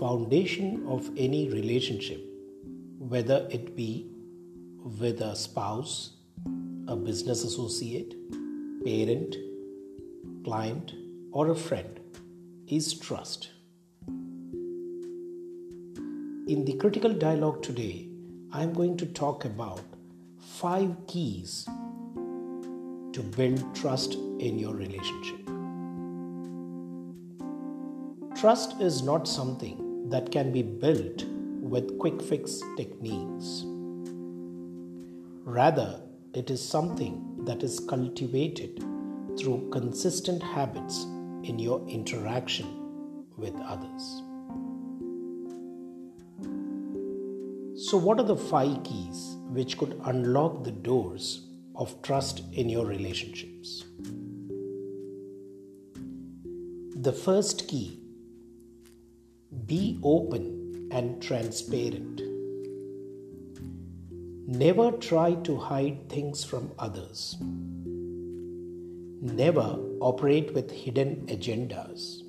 foundation of any relationship, whether it be with a spouse, a business associate, parent, client, or a friend, is trust. In the critical dialogue today, I am going to talk about five keys to build trust in your relationship. Trust is not something that can be built with quick fix techniques. Rather, it is something that is cultivated through consistent habits in your interaction with others. So, what are the five keys which could unlock the doors of trust in your relationships? The first key be open and transparent. Never try to hide things from others. Never operate with hidden agendas.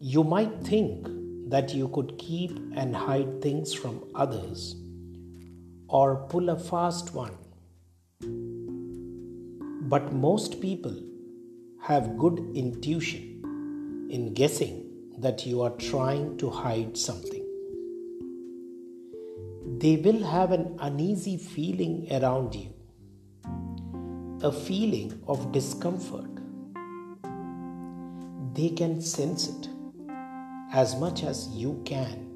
You might think that you could keep and hide things from others or pull a fast one. But most people have good intuition in guessing that you are trying to hide something. They will have an uneasy feeling around you, a feeling of discomfort. They can sense it as much as you can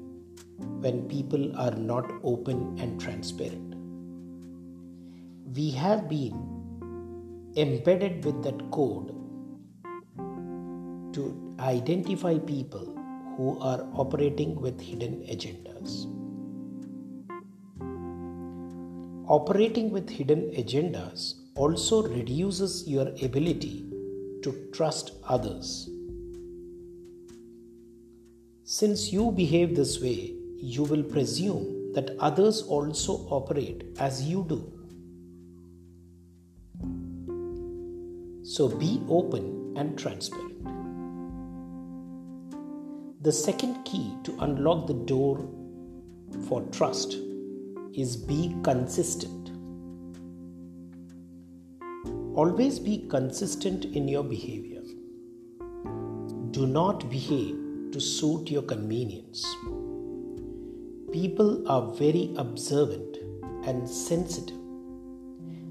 when people are not open and transparent. We have been embedded with that code to identify people who are operating with hidden agendas. Operating with hidden agendas also reduces your ability to trust others since you behave this way, you will presume that others also operate as you do. So be open and transparent. The second key to unlock the door for trust is be consistent. Always be consistent in your behavior. Do not behave to suit your convenience. People are very observant and sensitive,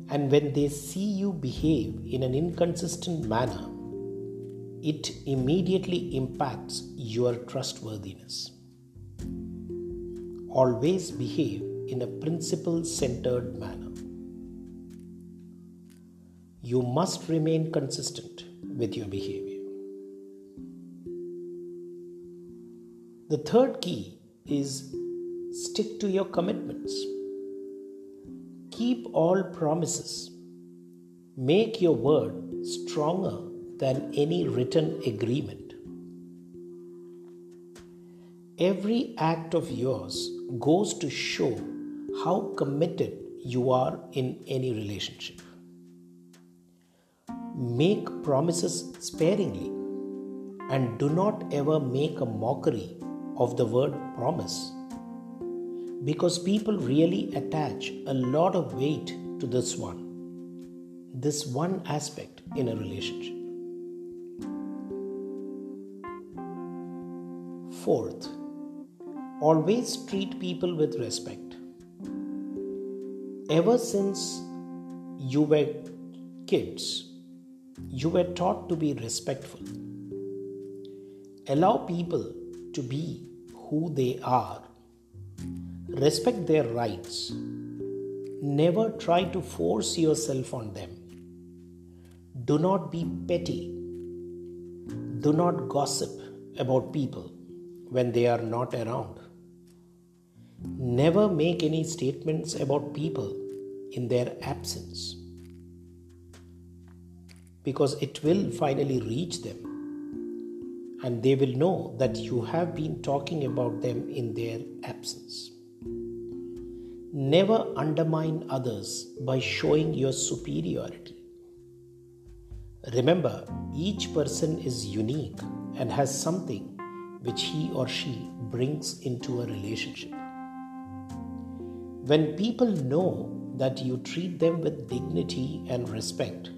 and when they see you behave in an inconsistent manner, it immediately impacts your trustworthiness. Always behave in a principle centered manner. You must remain consistent with your behavior. The third key is stick to your commitments. Keep all promises. Make your word stronger than any written agreement. Every act of yours goes to show how committed you are in any relationship. Make promises sparingly and do not ever make a mockery of the word promise because people really attach a lot of weight to this one, this one aspect in a relationship. Fourth, always treat people with respect. Ever since you were kids, you were taught to be respectful. Allow people to be who they are. Respect their rights. Never try to force yourself on them. Do not be petty. Do not gossip about people when they are not around. Never make any statements about people in their absence because it will finally reach them and they will know that you have been talking about them in their absence. Never undermine others by showing your superiority. Remember, each person is unique and has something which he or she brings into a relationship. When people know that you treat them with dignity and respect,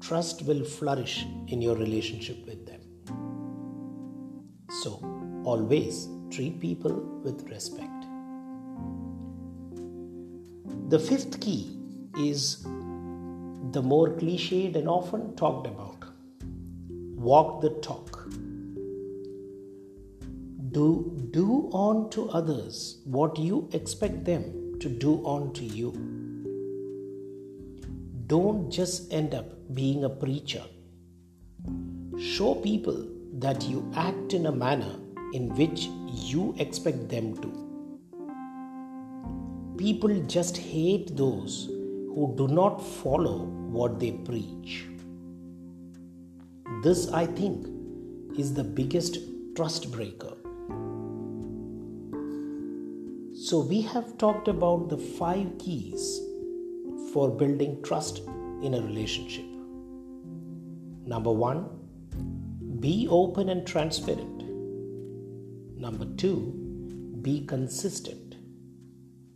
trust will flourish in your relationship with them. So, always treat people with respect. The fifth key is the more cliched and often talked about walk the talk. Do, do on to others what you expect them to do on to you. Don't just end up being a preacher. Show people that you act in a manner in which you expect them to. People just hate those who do not follow what they preach. This, I think, is the biggest trust breaker. So, we have talked about the five keys for building trust in a relationship. Number one, be open and transparent. Number two, be consistent.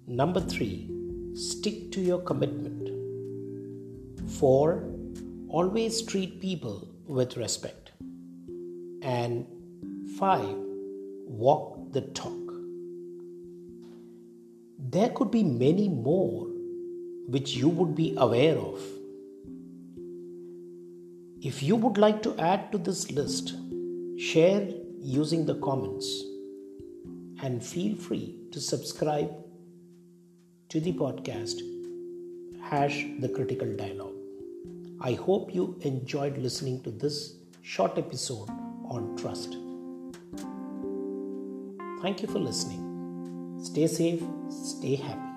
Number three, stick to your commitment. Four, always treat people with respect. And five, walk the talk. There could be many more which you would be aware of if you would like to add to this list, share using the comments and feel free to subscribe to the podcast hash the critical dialogue. I hope you enjoyed listening to this short episode on trust. Thank you for listening. Stay safe, stay happy.